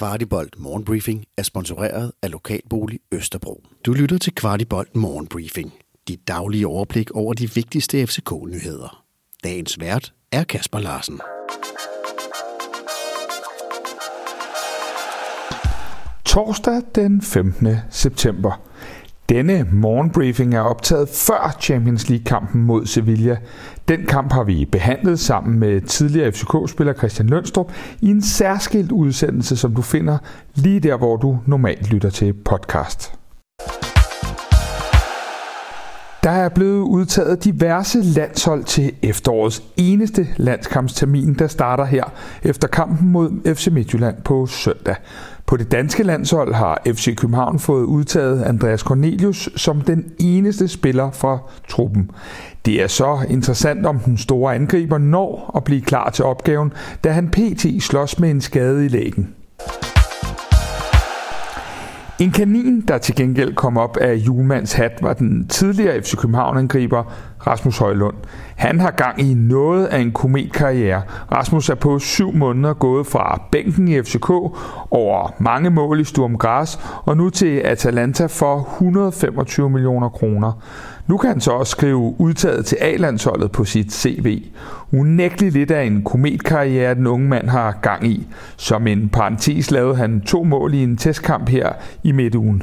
Kvartibolt Morgenbriefing er sponsoreret af Lokalbolig Østerbro. Du lytter til Kvartibolt Morgenbriefing. Dit daglige overblik over de vigtigste FCK-nyheder. Dagens vært er Kasper Larsen. Torsdag den 15. september. Denne morgenbriefing er optaget før Champions League-kampen mod Sevilla. Den kamp har vi behandlet sammen med tidligere FCK-spiller Christian Lønstrup i en særskilt udsendelse, som du finder lige der, hvor du normalt lytter til podcast. Der er blevet udtaget diverse landshold til efterårets eneste landskampstermin, der starter her efter kampen mod FC Midtjylland på søndag. På det danske landshold har FC København fået udtaget Andreas Cornelius som den eneste spiller fra truppen. Det er så interessant, om den store angriber når at blive klar til opgaven, da han pt. slås med en skade i lægen. En kanin, der til gengæld kom op af julemands hat, var den tidligere FC København-angriber Rasmus Højlund. Han har gang i noget af en kometkarriere. Rasmus er på syv måneder gået fra bænken i FCK over mange mål i Sturm Græs og nu til Atalanta for 125 millioner kroner. Nu kan han så også skrive udtaget til A-landsholdet på sit CV. Unægteligt lidt af en kometkarriere, den unge mand har gang i. Som en parentes lavede han to mål i en testkamp her i midtugen.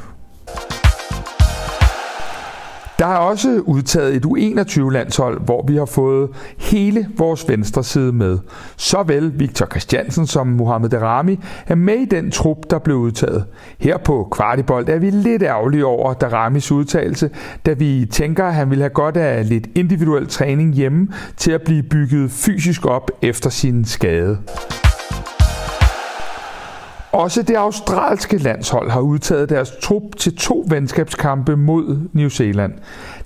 Der er også udtaget et U21-landshold, hvor vi har fået hele vores venstre side med. Såvel Victor Christiansen som Mohamed Darami er med i den trup, der blev udtaget. Her på Kvartibold er vi lidt ærgerlige over Daramis udtalelse, da vi tænker, at han vil have godt af lidt individuel træning hjemme til at blive bygget fysisk op efter sin skade. Også det australske landshold har udtaget deres trup til to venskabskampe mod New Zealand.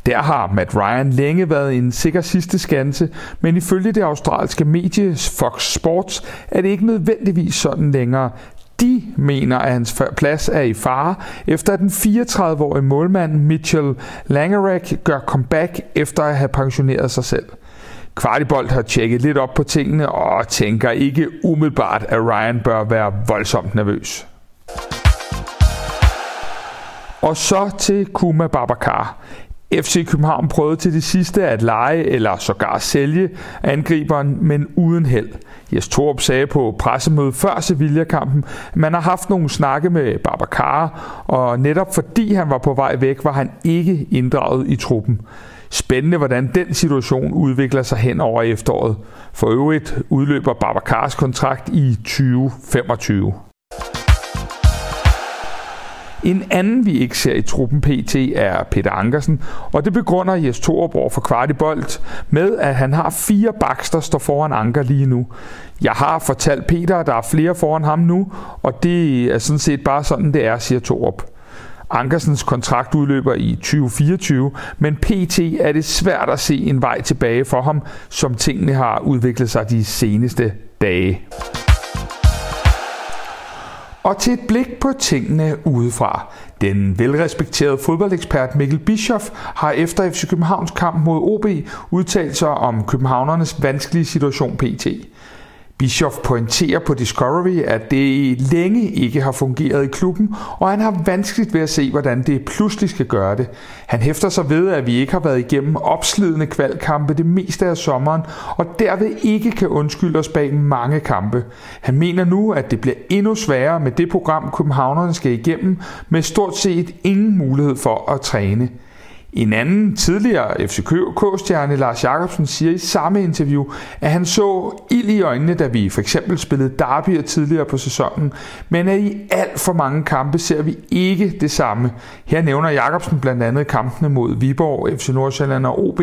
Der har Matt Ryan længe været en sikker sidste skanse, men ifølge det australske medie Fox Sports er det ikke nødvendigvis sådan længere. De mener, at hans plads er i fare, efter at den 34-årige målmand Mitchell Langerak gør comeback efter at have pensioneret sig selv. Kvartibolt har tjekket lidt op på tingene og tænker ikke umiddelbart, at Ryan bør være voldsomt nervøs. Og så til Kuma Babacar. FC København prøvede til det sidste at lege eller sågar sælge angriberen, men uden held. Jes Torup sagde på pressemødet før Sevilla-kampen, at man har haft nogle snakke med Babacar, og netop fordi han var på vej væk, var han ikke inddraget i truppen. Spændende, hvordan den situation udvikler sig hen over efteråret. For øvrigt udløber Babacars kontrakt i 2025. En anden, vi ikke ser i truppen PT, er Peter Ankersen, og det begrunder Jes Torup for Kvartibolt med, at han har fire baks, der står foran Anker lige nu. Jeg har fortalt Peter, at der er flere foran ham nu, og det er sådan set bare sådan, det er, siger Torup. Ankersens kontrakt udløber i 2024, men PT er det svært at se en vej tilbage for ham, som tingene har udviklet sig de seneste dage. Og til et blik på tingene udefra. Den velrespekterede fodboldekspert Mikkel Bischoff har efter FC Københavns kamp mod OB udtalt sig om københavnernes vanskelige situation pt. Bischoff pointerer på Discovery, at det længe ikke har fungeret i klubben, og han har vanskeligt ved at se, hvordan det pludselig skal gøre det. Han hæfter sig ved, at vi ikke har været igennem opslidende kvalkampe det meste af sommeren, og derved ikke kan undskylde os bag mange kampe. Han mener nu, at det bliver endnu sværere med det program, Københavnerne skal igennem, med stort set ingen mulighed for at træne. En anden tidligere FCK-stjerne, Lars Jakobsen, siger i samme interview, at han så ild i øjnene, da vi for eksempel spillede Derby tidligere på sæsonen, men at i alt for mange kampe ser vi ikke det samme. Her nævner Jakobsen blandt andet kampene mod Viborg, FC Nordsjælland og OB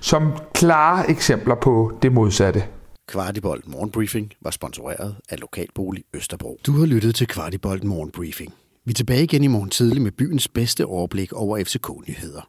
som klare eksempler på det modsatte. Kvartibolt Morgenbriefing var sponsoreret af Lokalbolig Østerbro. Du har lyttet til Kvartibolt Morgenbriefing. Vi er tilbage igen i morgen tidlig med byens bedste overblik over FCK-nyheder.